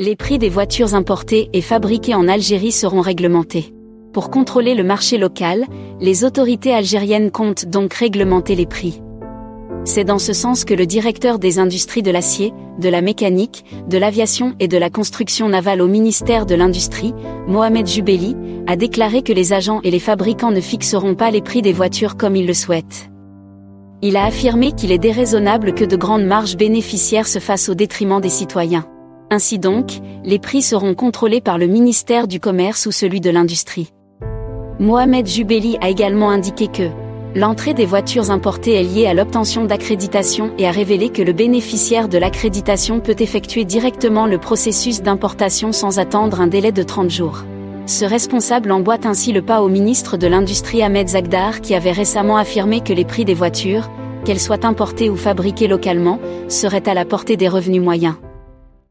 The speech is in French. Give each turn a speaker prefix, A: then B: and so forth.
A: Les prix des voitures importées et fabriquées en Algérie seront réglementés. Pour contrôler le marché local, les autorités algériennes comptent donc réglementer les prix. C'est dans ce sens que le directeur des industries de l'acier, de la mécanique, de l'aviation et de la construction navale au ministère de l'Industrie, Mohamed Jubeli, a déclaré que les agents et les fabricants ne fixeront pas les prix des voitures comme ils le souhaitent. Il a affirmé qu'il est déraisonnable que de grandes marges bénéficiaires se fassent au détriment des citoyens. Ainsi donc, les prix seront contrôlés par le ministère du Commerce ou celui de l'Industrie. Mohamed Jubeli a également indiqué que l'entrée des voitures importées est liée à l'obtention d'accréditation et a révélé que le bénéficiaire de l'accréditation peut effectuer directement le processus d'importation sans attendre un délai de 30 jours. Ce responsable emboîte ainsi le pas au ministre de l'Industrie Ahmed Zagdar qui avait récemment affirmé que les prix des voitures, qu'elles soient importées ou fabriquées localement, seraient à la portée des revenus moyens.